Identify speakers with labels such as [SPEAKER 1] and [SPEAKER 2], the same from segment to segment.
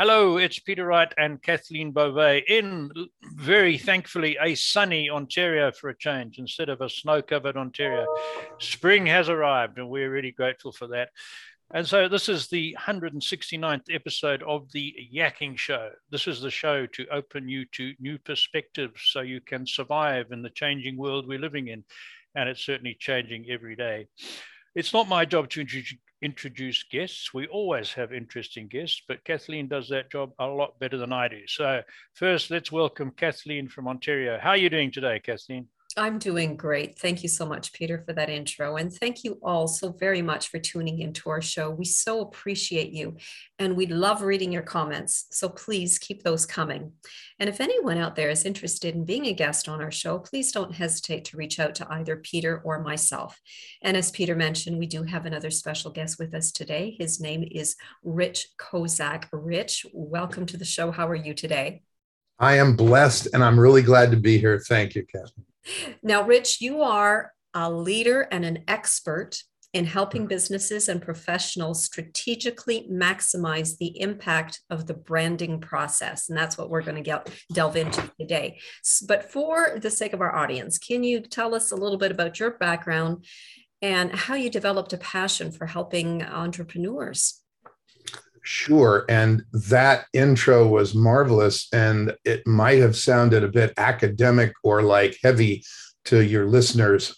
[SPEAKER 1] Hello, it's Peter Wright and Kathleen Beauvais in very thankfully a sunny Ontario for a change instead of a snow covered Ontario. Spring has arrived and we're really grateful for that. And so this is the 169th episode of the Yakking Show. This is the show to open you to new perspectives so you can survive in the changing world we're living in. And it's certainly changing every day. It's not my job to introduce guests. We always have interesting guests, but Kathleen does that job a lot better than I do. So, first, let's welcome Kathleen from Ontario. How are you doing today, Kathleen?
[SPEAKER 2] I'm doing great. Thank you so much, Peter, for that intro. And thank you all so very much for tuning into our show. We so appreciate you and we love reading your comments. So please keep those coming. And if anyone out there is interested in being a guest on our show, please don't hesitate to reach out to either Peter or myself. And as Peter mentioned, we do have another special guest with us today. His name is Rich Kozak. Rich, welcome to the show. How are you today?
[SPEAKER 3] I am blessed and I'm really glad to be here. Thank you, Kathleen.
[SPEAKER 2] Now, Rich, you are a leader and an expert in helping businesses and professionals strategically maximize the impact of the branding process. And that's what we're going to get, delve into today. But for the sake of our audience, can you tell us a little bit about your background and how you developed a passion for helping entrepreneurs?
[SPEAKER 3] Sure. And that intro was marvelous. And it might have sounded a bit academic or like heavy to your listeners.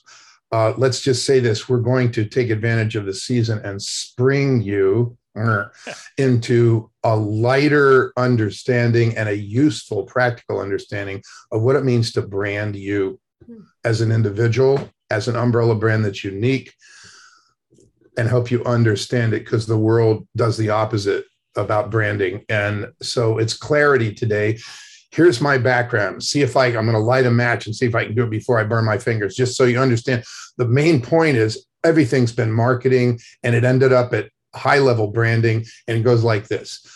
[SPEAKER 3] Uh, let's just say this we're going to take advantage of the season and spring you into a lighter understanding and a useful, practical understanding of what it means to brand you hmm. as an individual, as an umbrella brand that's unique, and help you understand it because the world does the opposite about branding. And so it's clarity today. Here's my background. See if I, I'm going to light a match and see if I can do it before I burn my fingers, just so you understand. The main point is everything's been marketing and it ended up at high level branding. And it goes like this.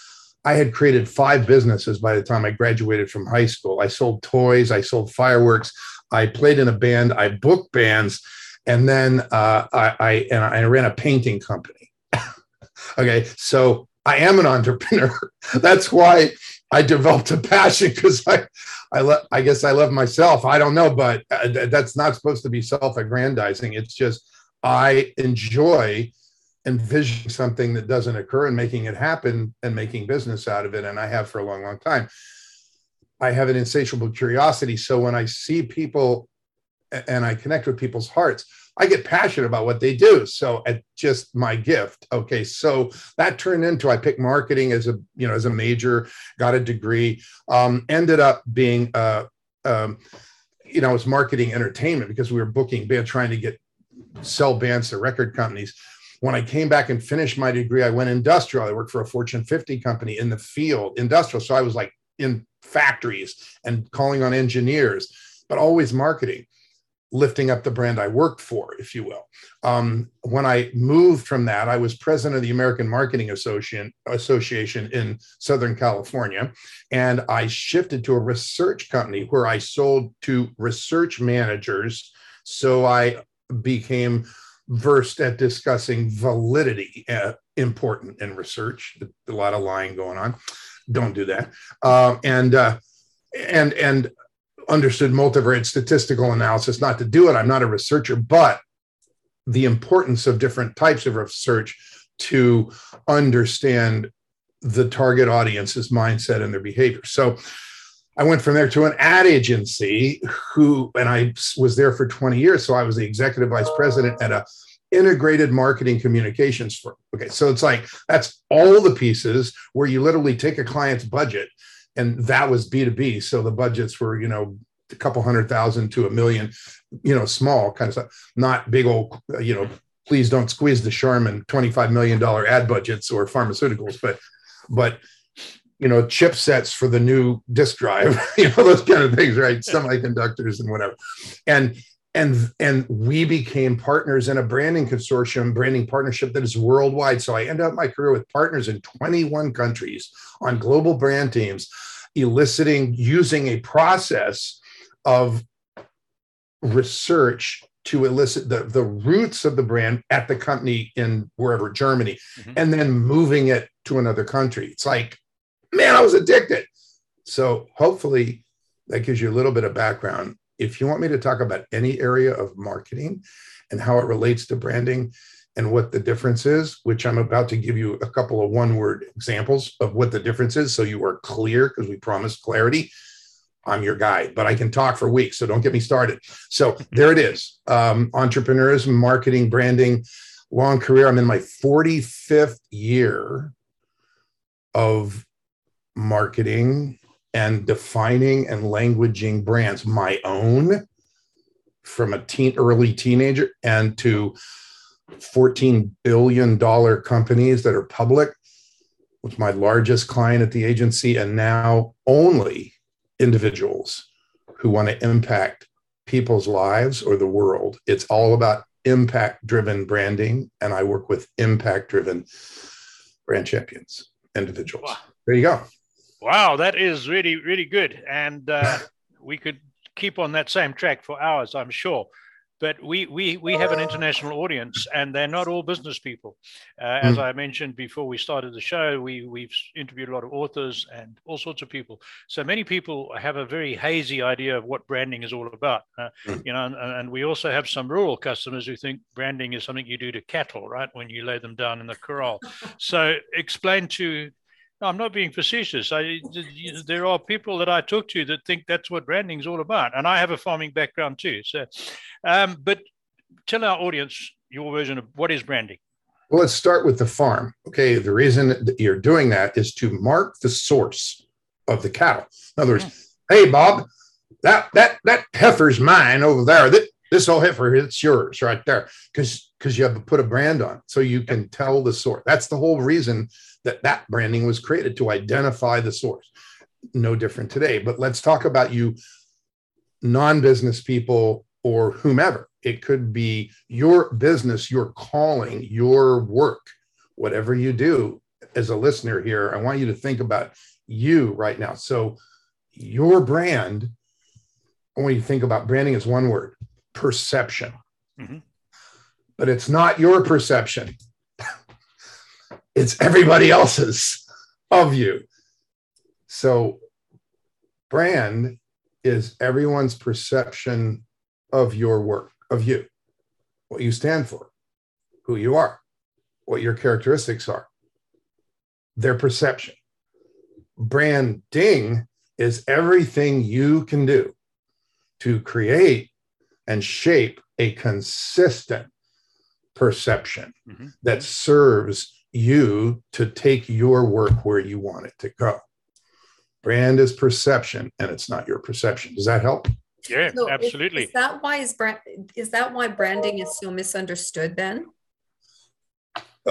[SPEAKER 3] I had created five businesses by the time I graduated from high school. I sold toys, I sold fireworks, I played in a band, I booked bands, and then uh, I, I and I ran a painting company. okay, so I am an entrepreneur. That's why I developed a passion because I, I, le- I guess I love myself. I don't know, but uh, that's not supposed to be self-aggrandizing. It's just I enjoy envisioning something that doesn't occur and making it happen and making business out of it. And I have for a long, long time. I have an insatiable curiosity. So when I see people and I connect with people's hearts, I get passionate about what they do. So it's just my gift. Okay. So that turned into I picked marketing as a, you know, as a major, got a degree, um, ended up being uh um, you know, it was marketing entertainment because we were booking band trying to get sell bands to record companies. When I came back and finished my degree, I went industrial. I worked for a Fortune 50 company in the field, industrial. So I was like in factories and calling on engineers, but always marketing lifting up the brand I worked for, if you will. Um, when I moved from that, I was president of the American Marketing Association, Association in Southern California, and I shifted to a research company where I sold to research managers. So I became versed at discussing validity, uh, important in research. A lot of lying going on. Don't do that. Uh, and uh, and and understood multivariate statistical analysis, not to do it. I'm not a researcher, but the importance of different types of research to understand the target audience's mindset and their behavior. So I went from there to an ad agency who, and I was there for 20 years. So I was the executive vice president at a integrated marketing communications firm. Okay. So it's like that's all the pieces where you literally take a client's budget and that was b2b so the budgets were you know a couple hundred thousand to a million you know small kind of stuff. Not big old you know please don't squeeze the Charmin 25 million dollar ad budgets or pharmaceuticals but but you know chipsets for the new disk drive you know those kind of things right? Semiconductors and whatever. And and and we became partners in a branding consortium branding partnership that is worldwide so i end up my career with partners in 21 countries on global brand teams eliciting using a process of research to elicit the, the roots of the brand at the company in wherever germany mm-hmm. and then moving it to another country it's like man, I was addicted. So hopefully that gives you a little bit of background. If you want me to talk about any area of marketing and how it relates to branding and what the difference is, which I'm about to give you a couple of one word examples of what the difference is so you are clear because we promised clarity. I'm your guy, but I can talk for weeks, so don't get me started. So there it is um, entrepreneurs, marketing, branding, long career. I'm in my 45th year of marketing and defining and languaging brands, my own from a teen, early teenager and to 14 billion dollar companies that are public was my largest client at the agency and now only individuals who want to impact people's lives or the world. It's all about impact driven branding and i work with impact driven brand champions individuals. Wow. there you go
[SPEAKER 1] Wow, that is really, really good. And uh, we could keep on that same track for hours, I'm sure. But we, we, we have an international audience and they're not all business people. Uh, as mm. I mentioned before we started the show, we, we've interviewed a lot of authors and all sorts of people. So many people have a very hazy idea of what branding is all about. Uh, mm. You know, and, and we also have some rural customers who think branding is something you do to cattle, right? When you lay them down in the corral. so explain to no, I'm not being facetious. I, there are people that I talk to that think that's what branding is all about, and I have a farming background too. So, um, but tell our audience your version of what is branding.
[SPEAKER 3] Well, let's start with the farm. Okay, the reason that you're doing that is to mark the source of the cattle. In other words, mm. hey Bob, that that that heifer's mine over there. That, this whole heifer, it's yours right there, because because you have to put a brand on, so you can tell the source. That's the whole reason that that branding was created to identify the source. No different today. But let's talk about you non-business people or whomever. It could be your business, your calling, your work, whatever you do. As a listener here, I want you to think about you right now. So your brand, when you think about branding is one word, perception. Mm-hmm. But it's not your perception it's everybody else's of you. So, brand is everyone's perception of your work, of you, what you stand for, who you are, what your characteristics are, their perception. Branding is everything you can do to create and shape a consistent perception mm-hmm. that serves you to take your work where you want it to go. Brand is perception, and it's not your perception. Does that help?
[SPEAKER 1] Yeah, so absolutely.
[SPEAKER 2] Is, is, that why is brand is that why branding is so misunderstood then?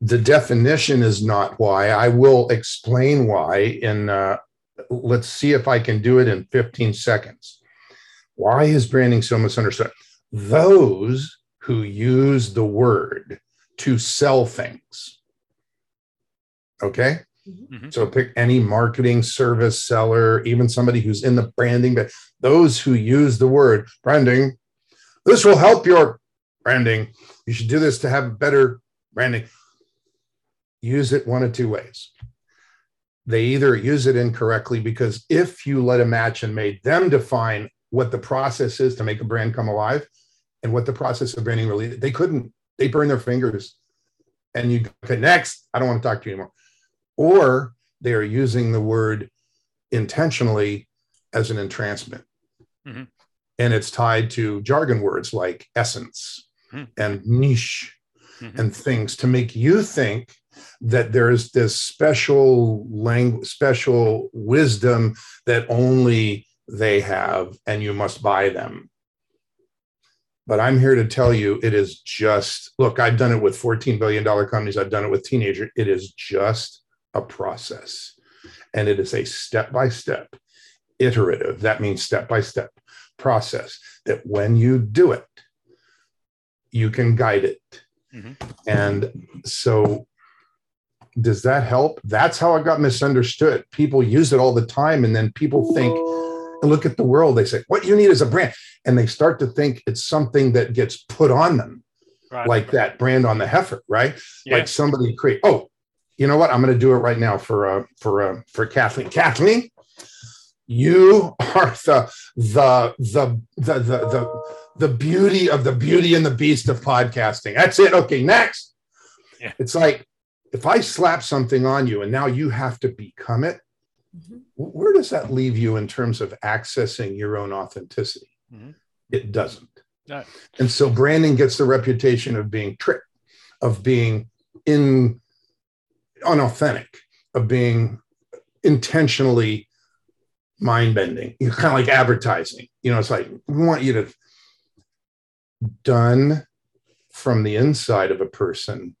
[SPEAKER 3] the definition is not why. I will explain why in uh, let's see if I can do it in 15 seconds. Why is branding so misunderstood? Those who use the word to sell things. Okay. Mm-hmm. So pick any marketing service seller, even somebody who's in the branding, but those who use the word branding, this will help your branding. You should do this to have better branding. Use it one of two ways. They either use it incorrectly because if you let a match and made them define what the process is to make a brand come alive, and what the process of branding really they couldn't they burn their fingers and you okay next i don't want to talk to you anymore or they are using the word intentionally as an entrancement mm-hmm. and it's tied to jargon words like essence mm-hmm. and niche mm-hmm. and things to make you think that there's this special language special wisdom that only they have and you must buy them but I'm here to tell you it is just look, I've done it with $14 billion companies, I've done it with teenagers. It is just a process. And it is a step by step, iterative, that means step by step process that when you do it, you can guide it. Mm-hmm. And so, does that help? That's how I got misunderstood. People use it all the time, and then people think, and look at the world, they say, What you need is a brand and they start to think it's something that gets put on them right. like that brand on the heifer right yeah. like somebody create oh you know what? I'm going to do it right now for uh, for uh, for Kathleen. Kathleen, you are the the the the the the, the beauty of the beauty and the beast of podcasting. That's it. Okay, next. Yeah. It's like if I slap something on you and now you have to become it. Mm-hmm. Where does that leave you in terms of accessing your own authenticity? Mm-hmm. It doesn't. No. And so branding gets the reputation of being tricked, of being in unauthentic, of being intentionally mind bending. You kind of like advertising. You know, it's like we want you to done from the inside of a person,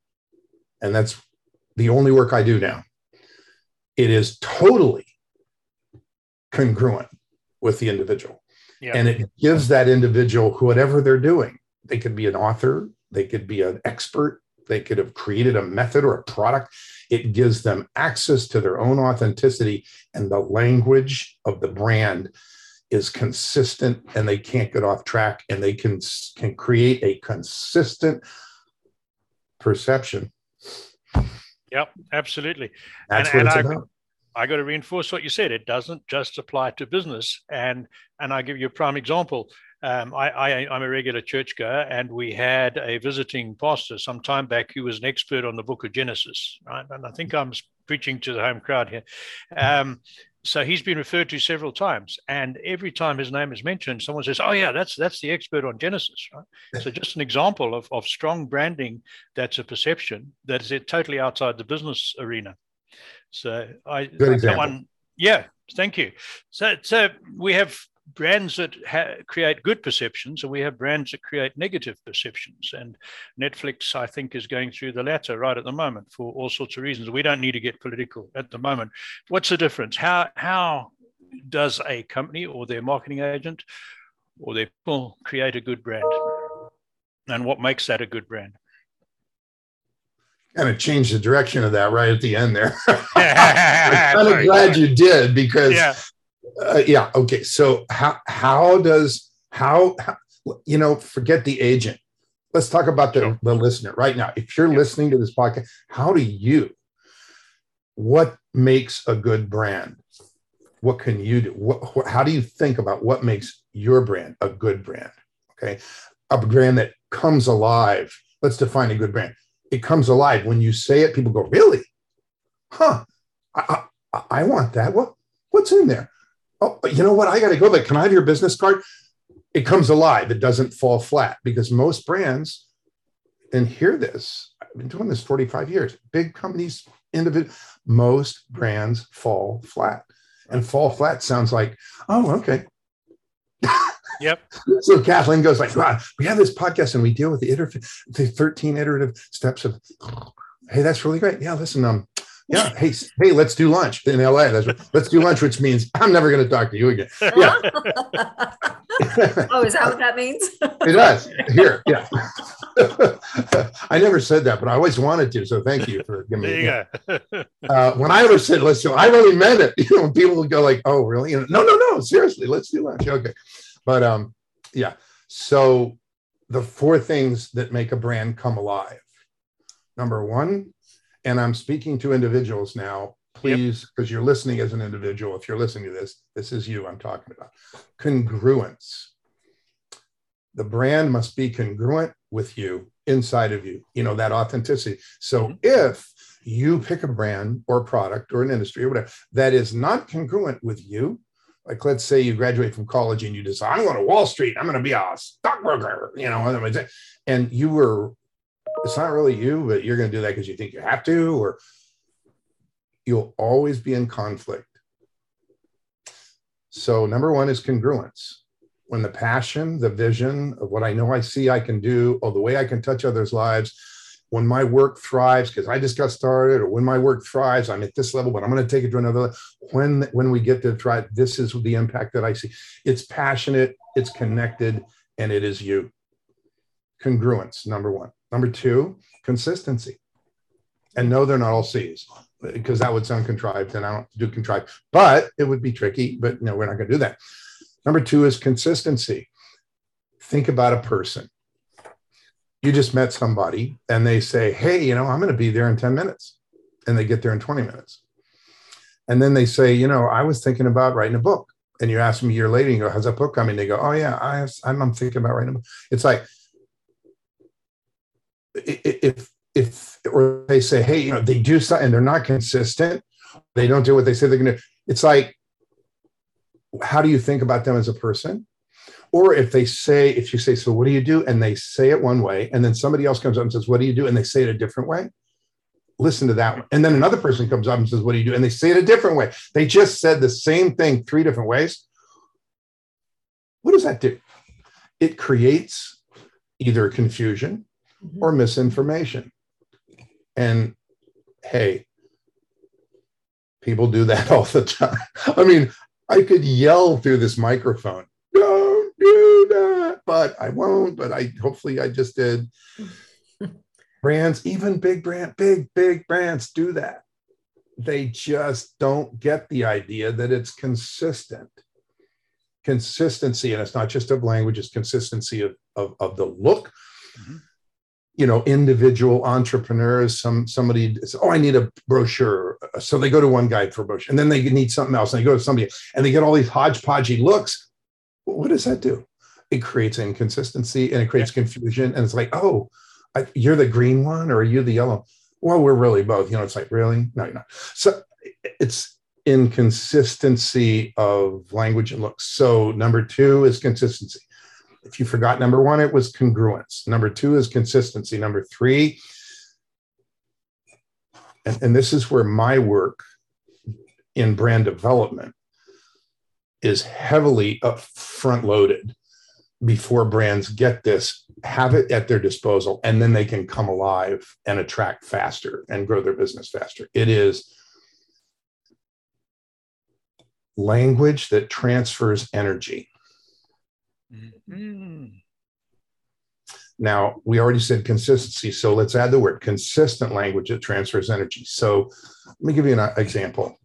[SPEAKER 3] and that's the only work I do now. It is totally congruent with the individual. And it gives that individual, whatever they're doing, they could be an author, they could be an expert, they could have created a method or a product. It gives them access to their own authenticity, and the language of the brand is consistent, and they can't get off track, and they can can create a consistent perception.
[SPEAKER 1] Yep, absolutely.
[SPEAKER 3] That's and, what and it's I, about.
[SPEAKER 1] I got to reinforce what you said. It doesn't just apply to business. And and I give you a prime example. Um, I, I, am a regular churchgoer, and we had a visiting pastor some time back who was an expert on the book of Genesis, right? And I think I'm preaching to the home crowd here. Um, so he's been referred to several times, and every time his name is mentioned, someone says, "Oh yeah, that's that's the expert on Genesis." Right? So just an example of of strong branding that's a perception that is totally outside the business arena. So I
[SPEAKER 3] good example. One,
[SPEAKER 1] yeah, thank you. So so we have brands that ha- create good perceptions and we have brands that create negative perceptions. And netflix i think is going through the latter right at the moment for all sorts of reasons. We don't need to get political at the moment. What's the difference? How how does a company or their marketing agent or their people create a good brand? And what makes that a good brand?
[SPEAKER 3] Kind of changed the direction of that right at the end there. I'm kind of glad you did because yeah. Uh, yeah. Okay. So how how does how, how, you know forget the agent. Let's talk about the, sure. the listener right now. If you're yeah. listening to this podcast, how do you? What makes a good brand? What can you do? What, how do you think about what makes your brand a good brand? Okay, a brand that comes alive. Let's define a good brand. It comes alive when you say it. People go, "Really? Huh? I, I, I want that. What? What's in there? Oh, you know what? I got to go there. Can I have your business card? It comes alive. It doesn't fall flat because most brands, and hear this, I've been doing this 45 years, big companies, individual, most brands fall flat. And fall flat sounds like, oh, okay.
[SPEAKER 1] Yep.
[SPEAKER 3] so Kathleen goes like, wow, we have this podcast and we deal with the iterative, the 13 iterative steps of, hey, that's really great. Yeah, listen, um, yeah. Hey, hey, let's do lunch in LA. That's let's do lunch, which means I'm never going to talk to you again. Yeah.
[SPEAKER 2] oh, is that what that means?
[SPEAKER 3] it does. Here, yeah. I never said that, but I always wanted to. So thank you for giving me. There you go. uh, when I ever said let's do, I really meant it. You know, people would go like, "Oh, really?" You know, no, no, no. Seriously, let's do lunch. Okay, but um, yeah. So the four things that make a brand come alive. Number one, and I'm speaking to individuals now, please, because yep. you're listening as an individual. If you're listening to this, this is you I'm talking about. Congruence. The brand must be congruent with you inside of you, you know, that authenticity. So mm-hmm. if you pick a brand or product or an industry or whatever that is not congruent with you, like let's say you graduate from college and you decide, I'm going to Wall Street, I'm going to be a stockbroker, you know, and you were it's not really you, but you're going to do that because you think you have to, or you'll always be in conflict. So, number one is congruence. When the passion, the vision of what I know I see I can do, or the way I can touch others' lives, when my work thrives, because I just got started, or when my work thrives, I'm at this level, but I'm going to take it to another level. When, when we get to try, this is the impact that I see. It's passionate, it's connected, and it is you. Congruence, number one. Number two, consistency. And no, they're not all C's because that would sound contrived and I don't do contrived, but it would be tricky. But no, we're not going to do that. Number two is consistency. Think about a person. You just met somebody and they say, Hey, you know, I'm going to be there in 10 minutes. and they get there in 20 minutes. And then they say, you know, I was thinking about writing a book. And you ask them a year later, you go, how's that book coming? They go, oh yeah, I I'm, I'm thinking about writing a book. It's like, if, if, or they say, hey, you know, they do something they're not consistent, they don't do what they say they're going to, it's like, how do you think about them as a person? Or if they say, if you say, so what do you do? And they say it one way, and then somebody else comes up and says, what do you do? And they say it a different way. Listen to that one. And then another person comes up and says, what do you do? And they say it a different way. They just said the same thing three different ways. What does that do? It creates either confusion or misinformation. And hey, people do that all the time. I mean, I could yell through this microphone, don't do that, but I won't. But I hopefully I just did. brands, even big brand, big, big brands do that. They just don't get the idea that it's consistent. Consistency, and it's not just of language, it's consistency of, of, of the look. Mm-hmm you know individual entrepreneurs some somebody says, oh i need a brochure. So they go to one guy for a brochure and then they need something else and they go to somebody and they get all these hodgepodgey looks. What does that do? It creates inconsistency and it creates confusion and it's like oh I, you're the green one or are you the yellow? Well we're really both you know it's like really? No you're not. So it's inconsistency of language and looks. So number two is consistency if you forgot number one, it was congruence. Number two is consistency. Number three, and, and this is where my work in brand development is heavily up front loaded before brands get this, have it at their disposal, and then they can come alive and attract faster and grow their business faster. It is language that transfers energy. Mm-hmm. Now, we already said consistency, so let's add the word consistent language that transfers energy. So, let me give you an example.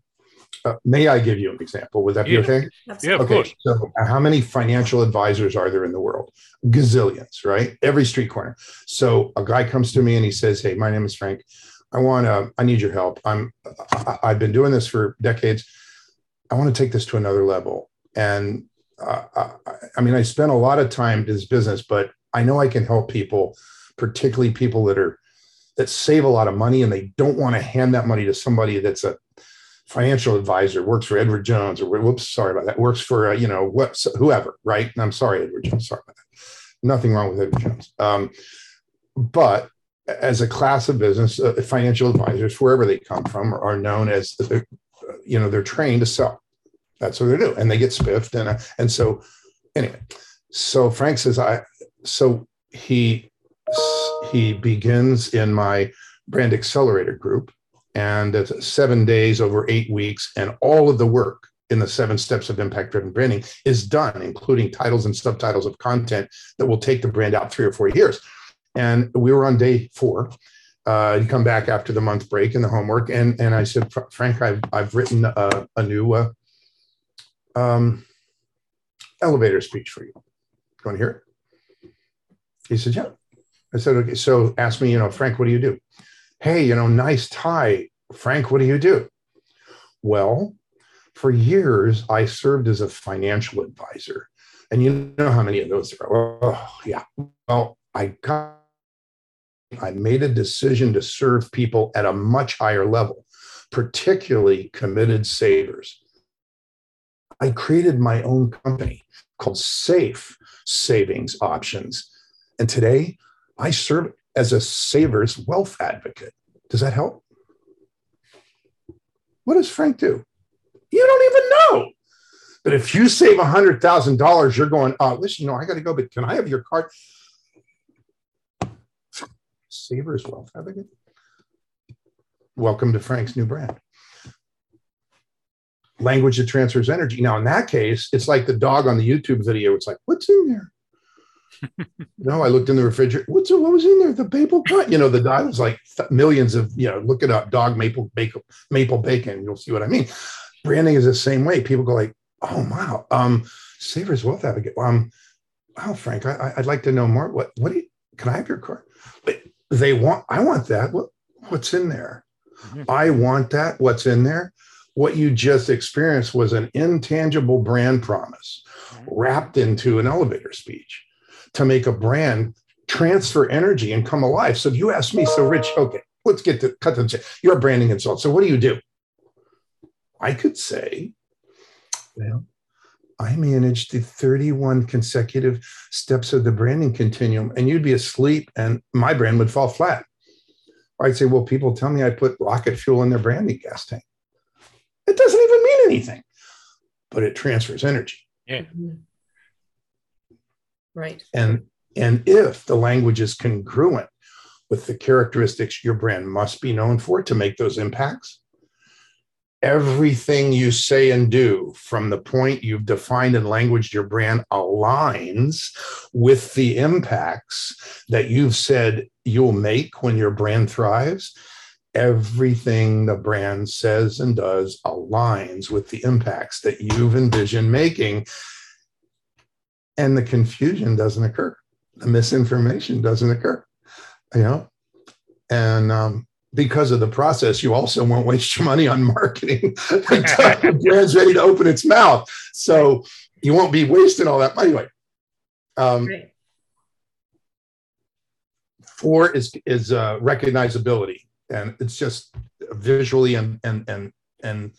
[SPEAKER 3] Uh, may I give you an example? Would that be
[SPEAKER 1] yeah.
[SPEAKER 3] okay?
[SPEAKER 1] Yeah, of
[SPEAKER 3] okay.
[SPEAKER 1] course.
[SPEAKER 3] So, uh, how many financial advisors are there in the world? Gazillions, right? Every street corner. So, a guy comes to me and he says, "Hey, my name is Frank. I want to. I need your help. I'm. I, I've been doing this for decades. I want to take this to another level. And uh, I mean, I spent a lot of time in this business, but I know I can help people, particularly people that are that save a lot of money and they don't want to hand that money to somebody that's a financial advisor, works for Edward Jones, or whoops, sorry about that, works for uh, you know what whoever, right? And I'm sorry, Edward Jones, sorry about that. Nothing wrong with Edward Jones, um, but as a class of business, uh, financial advisors, wherever they come from, are known as the, you know they're trained to sell that's what they do, and they get spiffed, and and so anyway, so Frank says I so he he begins in my brand accelerator group, and it's seven days over eight weeks, and all of the work in the seven steps of impact driven branding is done, including titles and subtitles of content that will take the brand out three or four years. And we were on day four. Uh, you come back after the month break and the homework, and and I said, Frank, I've I've written a, a new uh, um, elevator speech for you. You want to hear it? He said, Yeah. I said, Okay. So ask me, you know, Frank, what do you do? Hey, you know, nice tie. Frank, what do you do? Well, for years, I served as a financial advisor. And you know how many of those there are. Oh, yeah. Well, I got, I made a decision to serve people at a much higher level, particularly committed savers. I created my own company called Safe Savings Options. And today I serve as a saver's wealth advocate. Does that help? What does Frank do? You don't even know. But if you save $100,000, you're going, oh, listen, no, I got to go, but can I have your card? Saver's Wealth Advocate. Welcome to Frank's new brand language that transfers energy. Now, in that case, it's like the dog on the YouTube video. It's like, what's in there? no, I looked in the refrigerator. What's what was in there? The maple cut. You know, the dog was like millions of, you know, look it up, dog maple bacon, maple bacon. You'll see what I mean. Branding is the same way. People go like, oh wow, um, Savers Wealth Advocate. Um, wow, Frank, I, would like to know more. What what do you can I have your card? But they want I want that. What what's in there? Mm-hmm. I want that. What's in there? What you just experienced was an intangible brand promise mm-hmm. wrapped into an elevator speech to make a brand transfer energy and come alive. So if you ask me, so Rich, okay, let's get to cut to the You're a branding consultant. So what do you do? I could say, well, I managed the 31 consecutive steps of the branding continuum, and you'd be asleep and my brand would fall flat. Or I'd say, well, people tell me I put rocket fuel in their branding gas tank. It doesn't even mean anything, but it transfers energy.
[SPEAKER 1] Yeah. Mm-hmm.
[SPEAKER 2] Right.
[SPEAKER 3] And and if the language is congruent with the characteristics your brand must be known for to make those impacts, everything you say and do from the point you've defined and languaged your brand aligns with the impacts that you've said you'll make when your brand thrives. Everything the brand says and does aligns with the impacts that you've envisioned making. And the confusion doesn't occur, the misinformation doesn't occur, you know? And um, because of the process, you also won't waste your money on marketing until the brand's ready to open its mouth. So you won't be wasting all that money. Um, right. Four is is uh, recognizability, and it's just visually and and and and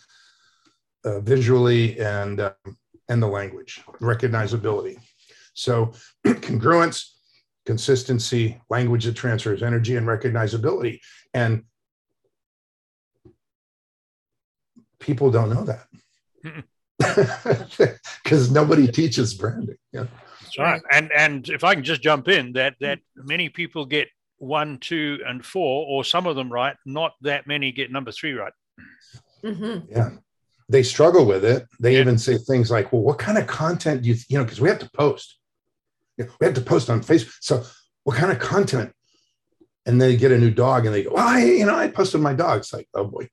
[SPEAKER 3] uh, visually and um, and the language recognizability. So congruence, consistency, language that transfers energy, and recognizability. And people don't know that because nobody teaches branding. Yeah.
[SPEAKER 1] That's right. And and if I can just jump in, that that many people get one, two, and four, or some of them right. Not that many get number three right.
[SPEAKER 3] Mm-hmm. Yeah, they struggle with it. They yeah. even say things like, "Well, what kind of content do you you know?" Because we have to post. we have to post on Facebook. So, what kind of content and they get a new dog and they go, well, I, you know, I posted my dog. It's like, oh boy.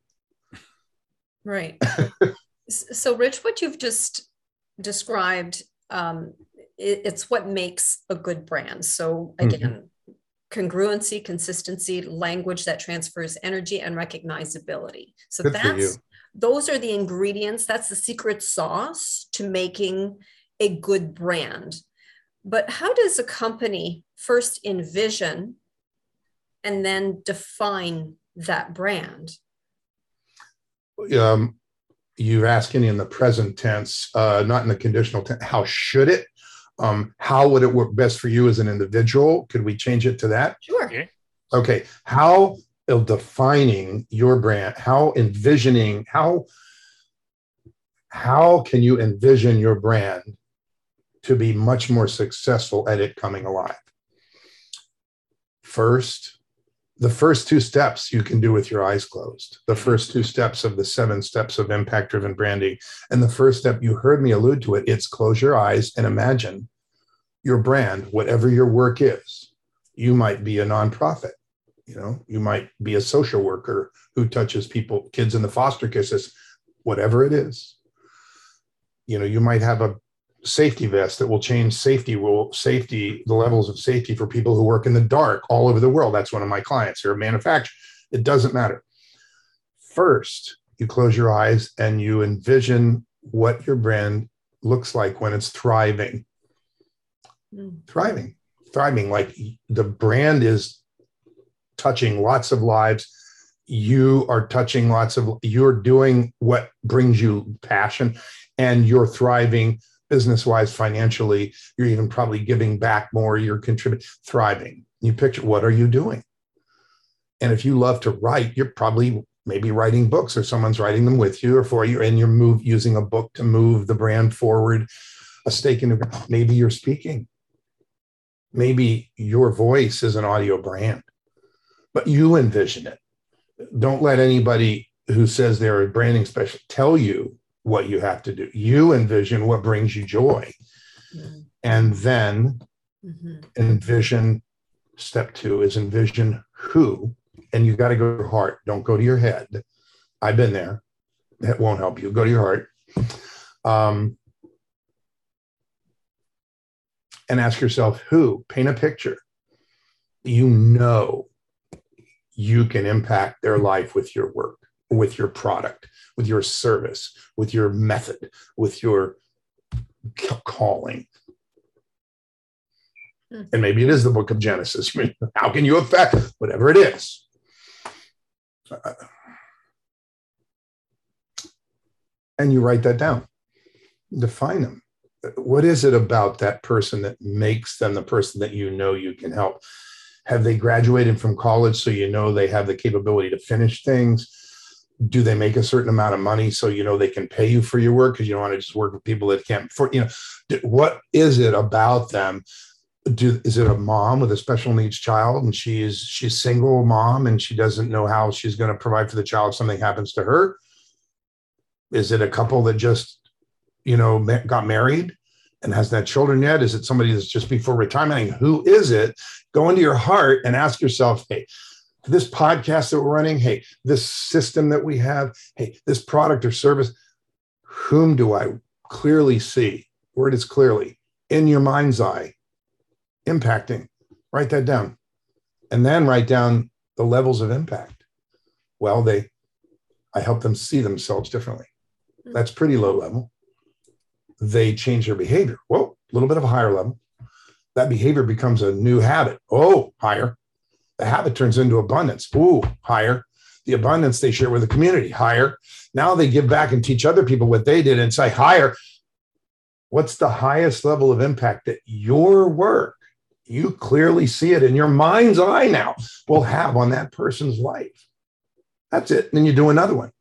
[SPEAKER 2] Right. so, Rich, what you've just described, um, it, it's what makes a good brand. So, again, mm-hmm. Congruency, consistency, language that transfers energy, and recognizability. So, good that's those are the ingredients. That's the secret sauce to making a good brand. But how does a company first envision and then define that brand?
[SPEAKER 3] Um, you're asking in the present tense, uh, not in the conditional tense. How should it? Um, how would it work best for you as an individual? Could we change it to that?
[SPEAKER 2] Sure. Okay.
[SPEAKER 3] okay. How of defining your brand? How envisioning? How how can you envision your brand to be much more successful at it coming alive? First, the first two steps you can do with your eyes closed the mm-hmm. first two steps of the seven steps of impact driven branding and the first step you heard me allude to it it's close your eyes and imagine your brand whatever your work is. You might be a nonprofit you know you might be a social worker who touches people kids in the foster care system whatever it is. You know you might have a safety vest that will change safety rule safety the levels of safety for people who work in the dark all over the world. That's one of my clients. They're a manufacturer. It doesn't matter. First you close your eyes and you envision what your brand looks like when it's thriving. Mm. thriving. Thriving. Like the brand is touching lots of lives. You are touching lots of you're doing what brings you passion and you're thriving business wise, financially, you're even probably giving back more, you're contributing, thriving. You picture what are you doing? And if you love to write, you're probably maybe writing books or someone's writing them with you or for you, and you're move, using a book to move the brand forward, a stake in the maybe you're speaking. Maybe your voice is an audio brand, but you envision it. Don't let anybody who says they're a branding specialist tell you what you have to do. You envision what brings you joy. Mm-hmm. And then mm-hmm. envision step two is envision who, and you got to go to your heart. Don't go to your head. I've been there. That won't help you. Go to your heart. Um, and ask yourself who, paint a picture. You know, you can impact their life with your work, with your product, with your service, with your method, with your calling. Hmm. And maybe it is the book of Genesis. How can you affect whatever it is? and you write that down, define them. What is it about that person that makes them the person that you know you can help? Have they graduated from college so you know they have the capability to finish things? Do they make a certain amount of money so you know they can pay you for your work? Because you don't want to just work with people that can't? For you know, what is it about them? Do is it a mom with a special needs child and she's she's single mom and she doesn't know how she's going to provide for the child if something happens to her? Is it a couple that just you know got married and hasn't had children yet? Is it somebody that's just before retirement? Who is it? Go into your heart and ask yourself hey this podcast that we're running hey this system that we have hey this product or service whom do i clearly see word is clearly in your mind's eye impacting. Write that down. And then write down the levels of impact. Well, they, I help them see themselves differently. Hmm. That's pretty low level. They change their behavior. Whoa, a little bit of a higher level. That behavior becomes a new habit. Oh, higher. The habit turns into abundance. Ooh, higher. The abundance they share with the community, higher. Now they give back and teach other people what they did and say, higher. What's the highest level of impact that your work you clearly see it in your mind's eye now will have on that person's life. That's it. And then you do another one.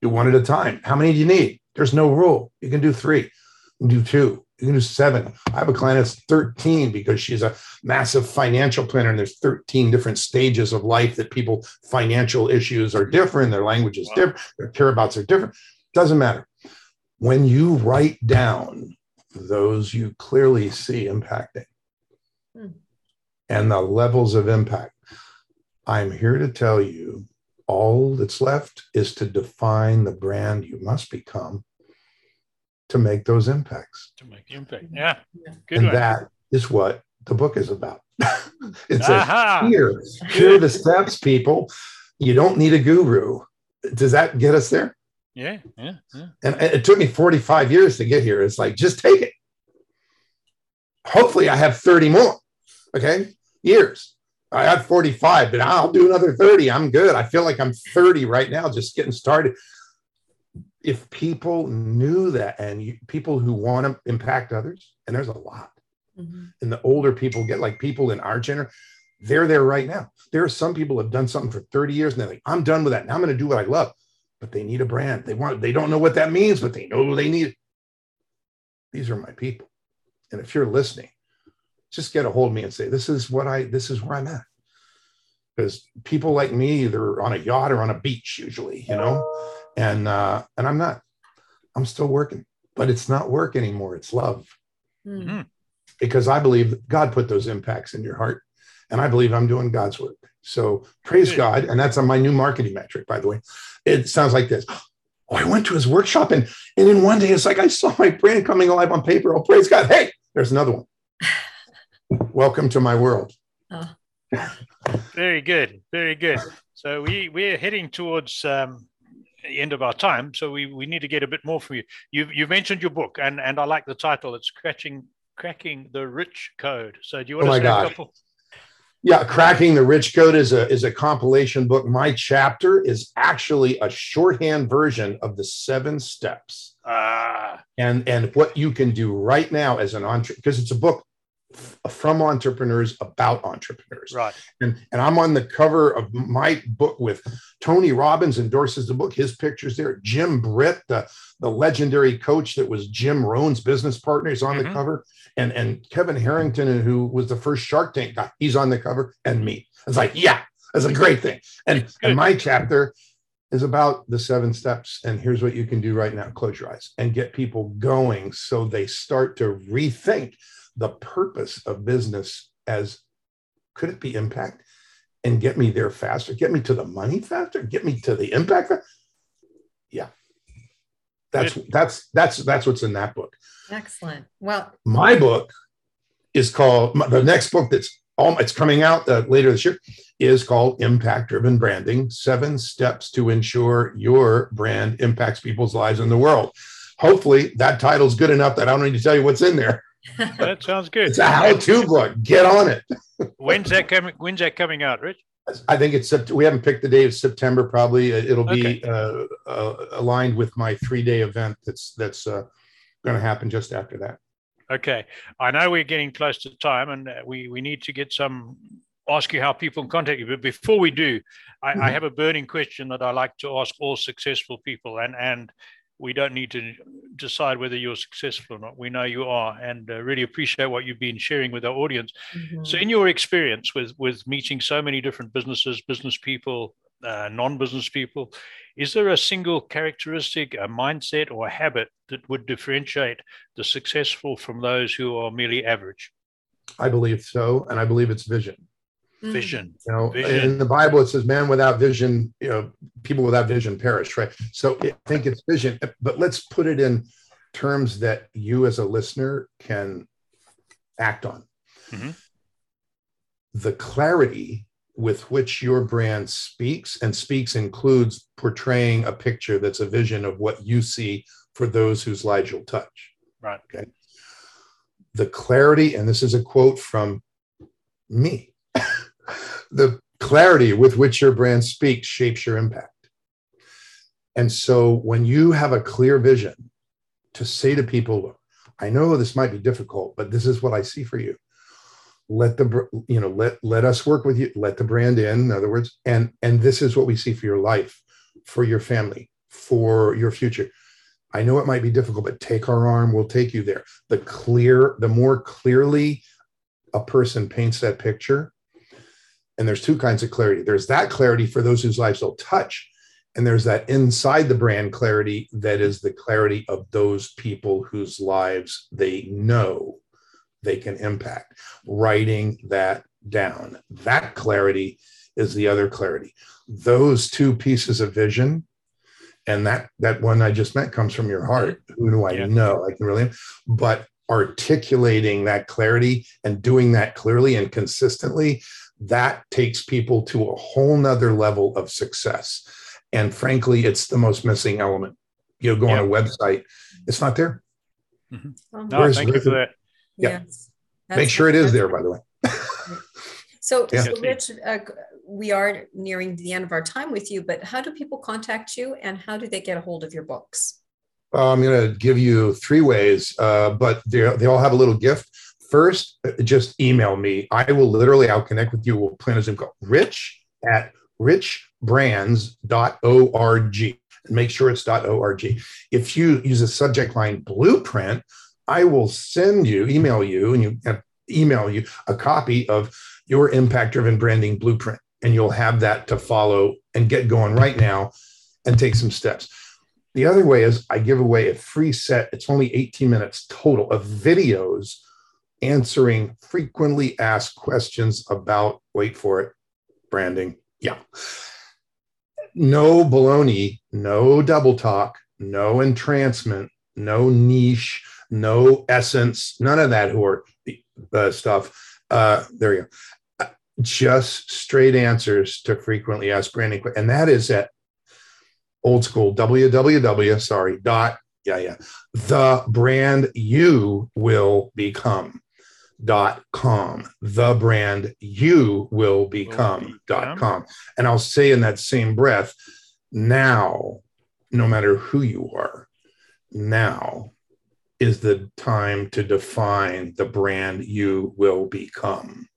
[SPEAKER 3] Do one at a time. How many do you need? There's no rule. You can do three, you can do two, you can do seven. I have a client that's 13 because she's a massive financial planner, and there's 13 different stages of life that people financial issues are different, their language is different, their careabouts are different. Doesn't matter. When you write down those you clearly see impacting, hmm. and the levels of impact. I'm here to tell you all that's left is to define the brand you must become to make those impacts.
[SPEAKER 1] To make impact. Yeah.
[SPEAKER 3] Good and one. that is what the book is about. it says, here, here are the steps, people. You don't need a guru. Does that get us there?
[SPEAKER 1] Yeah, yeah, yeah.
[SPEAKER 3] And it took me 45 years to get here. It's like, just take it. Hopefully, I have 30 more. Okay. Years. I had 45, but I'll do another 30. I'm good. I feel like I'm 30 right now, just getting started. If people knew that and you, people who want to impact others, and there's a lot, mm-hmm. and the older people get like people in our generation, they're there right now. There are some people have done something for 30 years and they're like, I'm done with that. Now I'm going to do what I love. But they need a brand. They want, they don't know what that means, but they know they need it. These are my people. And if you're listening, just get a hold of me and say, this is what I, this is where I'm at. Because people like me, they're on a yacht or on a beach usually, you know, and, uh, and I'm not, I'm still working, but it's not work anymore. It's love. Mm-hmm. Because I believe God put those impacts in your heart. And I believe I'm doing God's work. So praise Good. God. And that's on my new marketing metric, by the way. It sounds like this. Oh, I went to his workshop and, and in one day it's like I saw my brand coming alive on paper. Oh, praise God. Hey, there's another one. Welcome to my world. Oh.
[SPEAKER 1] Very good. Very good. So we we're heading towards um, the end of our time. So we, we need to get a bit more from you. You've you've mentioned your book, and and I like the title. It's cracking cracking the rich code. So do you want oh to say a couple?
[SPEAKER 3] Yeah, cracking the rich code is a is a compilation book. My chapter is actually a shorthand version of the seven steps. Ah. And and what you can do right now as an entrepreneur, because it's a book from entrepreneurs about entrepreneurs.
[SPEAKER 1] Right.
[SPEAKER 3] And, and I'm on the cover of my book with Tony Robbins endorses the book. His picture's there. Jim Britt, the, the legendary coach that was Jim Rohn's business partner, is on mm-hmm. the cover. And, and Kevin Harrington, who was the first Shark Tank guy, he's on the cover, and me. It's like, yeah, that's a great thing. And, and my chapter is about the seven steps. And here's what you can do right now close your eyes and get people going so they start to rethink the purpose of business as could it be impact and get me there faster, get me to the money faster, get me to the impact. Yeah. That's that's that's that's what's in that book.
[SPEAKER 2] Excellent. Well,
[SPEAKER 3] my book is called the next book that's all, it's coming out uh, later this year, is called Impact Driven Branding Seven Steps to Ensure Your Brand Impacts People's Lives in the World. Hopefully, that title's good enough that I don't need to tell you what's in there.
[SPEAKER 1] That sounds good.
[SPEAKER 3] It's a how-to book. Get on it.
[SPEAKER 1] when's that coming? When's that coming out, Rich?
[SPEAKER 3] I think it's we haven't picked the date. of September probably. It'll be okay. uh, uh, aligned with my three-day event. That's that's uh, going to happen just after that.
[SPEAKER 1] Okay, I know we're getting close to time, and uh, we we need to get some ask you how people can contact you. But before we do, I, mm-hmm. I have a burning question that I like to ask all successful people, and and we don't need to decide whether you're successful or not. We know you are, and uh, really appreciate what you've been sharing with our audience. Mm-hmm. So, in your experience with with meeting so many different businesses, business people, uh, non-business people, is there a single characteristic, a mindset, or a habit that would differentiate the successful from those who are merely average?
[SPEAKER 3] I believe so, and I believe it's vision.
[SPEAKER 1] Mm. vision.
[SPEAKER 3] You know,
[SPEAKER 1] vision.
[SPEAKER 3] in the Bible it says, "Man without vision, you know, people without vision perish." Right. So I think it's vision, but let's put it in terms that you as a listener can act on. Mm-hmm. The clarity with which your brand speaks, and speaks includes portraying a picture that's a vision of what you see for those whose lives you'll touch.
[SPEAKER 1] Right.
[SPEAKER 3] Okay. The clarity, and this is a quote from me the clarity with which your brand speaks shapes your impact. And so when you have a clear vision to say to people, I know this might be difficult, but this is what I see for you. Let the you know let let us work with you. Let the brand in. In other words, and and this is what we see for your life, for your family, for your future. I know it might be difficult, but take our arm. We'll take you there. The clear, the more clearly a person paints that picture, and there's two kinds of clarity. There's that clarity for those whose lives they'll touch. And there's that inside the brand clarity that is the clarity of those people whose lives they know they can impact. Writing that down. That clarity is the other clarity. Those two pieces of vision and that that one I just met comes from your heart. Who do I yeah. know? I can really, but articulating that clarity and doing that clearly and consistently that takes people to a whole nother level of success. And frankly, it's the most missing element. You go on a website, it's not there.
[SPEAKER 1] Mm-hmm. No, thank you for that.
[SPEAKER 3] Yeah. Yes. Make sure it is there, by the way.
[SPEAKER 2] so, yeah. so Rich, uh, we are nearing the end of our time with you, but how do people contact you and how do they get a hold of your books?
[SPEAKER 3] Uh, I'm going to give you three ways, uh, but they all have a little gift first, uh, just email me. I will literally, I'll connect with you. We'll plan a Zoom call. Rich at richbrands.org. Make sure it's .org. If you use a subject line blueprint, I will send you, email you, and you email you a copy of your impact driven branding blueprint. And you'll have that to follow and get going right now and take some steps. The other way is I give away a free set, it's only 18 minutes total of videos answering frequently asked questions about, wait for it, branding. Yeah. No baloney, no double talk, no entrancement, no niche, no essence, none of that whore uh, stuff. Uh, there you go. Just straight answers to frequently asked branding. And that is at old school www, sorry, dot, yeah, yeah, the brand you will become dot com. The brand you will become dot com. And i'll say in that same breath now no matter who you are now is the time to define the brand you will become.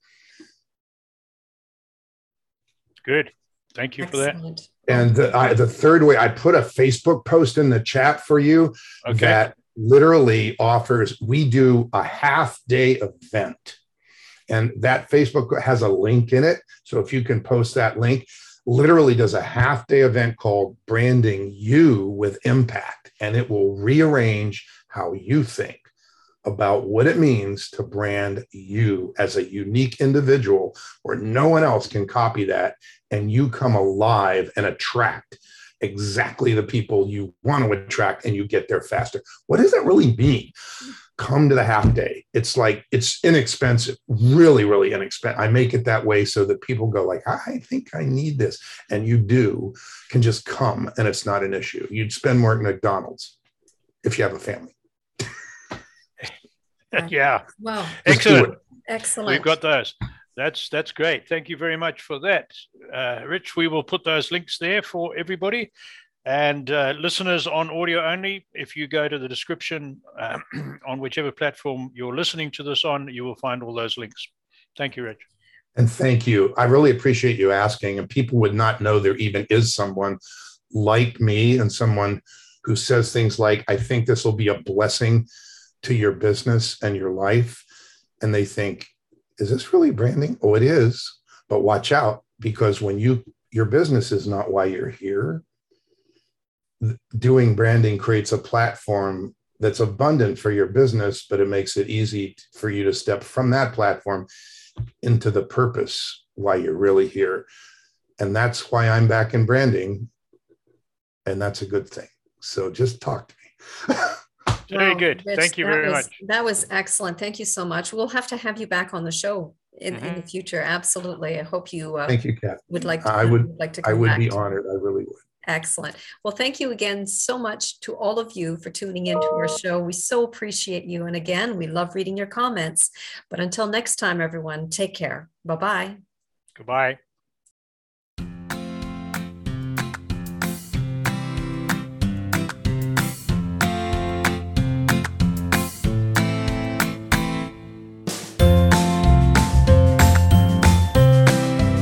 [SPEAKER 1] Good. Thank you Excellent. for that.
[SPEAKER 3] And the, I, the third way i put a facebook post in the chat for you okay. that literally offers, we do a half day event. And that Facebook has a link in it. So if you can post that link, literally does a half day event called Branding You with Impact. And it will rearrange how you think about what it means to brand you as a unique individual where no one else can copy that and you come alive and attract exactly the people you want to attract and you get there faster. What does that really mean? come to the half day. It's like it's inexpensive, really, really inexpensive. I make it that way so that people go like, I think I need this, and you do can just come, and it's not an issue. You'd spend more at McDonald's if you have a family.
[SPEAKER 1] yeah.
[SPEAKER 2] Well,
[SPEAKER 1] Excellent.
[SPEAKER 2] Excellent.
[SPEAKER 1] We've got those. That's that's great. Thank you very much for that, uh, Rich. We will put those links there for everybody. And uh, listeners on audio only, if you go to the description uh, on whichever platform you're listening to this on, you will find all those links. Thank you, Rich.
[SPEAKER 3] And thank you. I really appreciate you asking. And people would not know there even is someone like me and someone who says things like, I think this will be a blessing to your business and your life. And they think, is this really branding? Oh, it is. But watch out because when you, your business is not why you're here doing branding creates a platform that's abundant for your business, but it makes it easy for you to step from that platform into the purpose why you're really here. And that's why I'm back in branding. And that's a good thing. So just talk to me.
[SPEAKER 1] very well, good. Rich, Thank you very
[SPEAKER 2] was,
[SPEAKER 1] much.
[SPEAKER 2] That was excellent. Thank you so much. We'll have to have you back on the show in, mm-hmm. in the future. Absolutely. I hope you uh,
[SPEAKER 3] thank you, Kat.
[SPEAKER 2] Would like to
[SPEAKER 3] I would
[SPEAKER 2] like to
[SPEAKER 3] I would be honored. I really would.
[SPEAKER 2] Excellent. Well, thank you again so much to all of you for tuning into our show. We so appreciate you. And again, we love reading your comments. But until next time, everyone, take care. Bye bye.
[SPEAKER 1] Goodbye.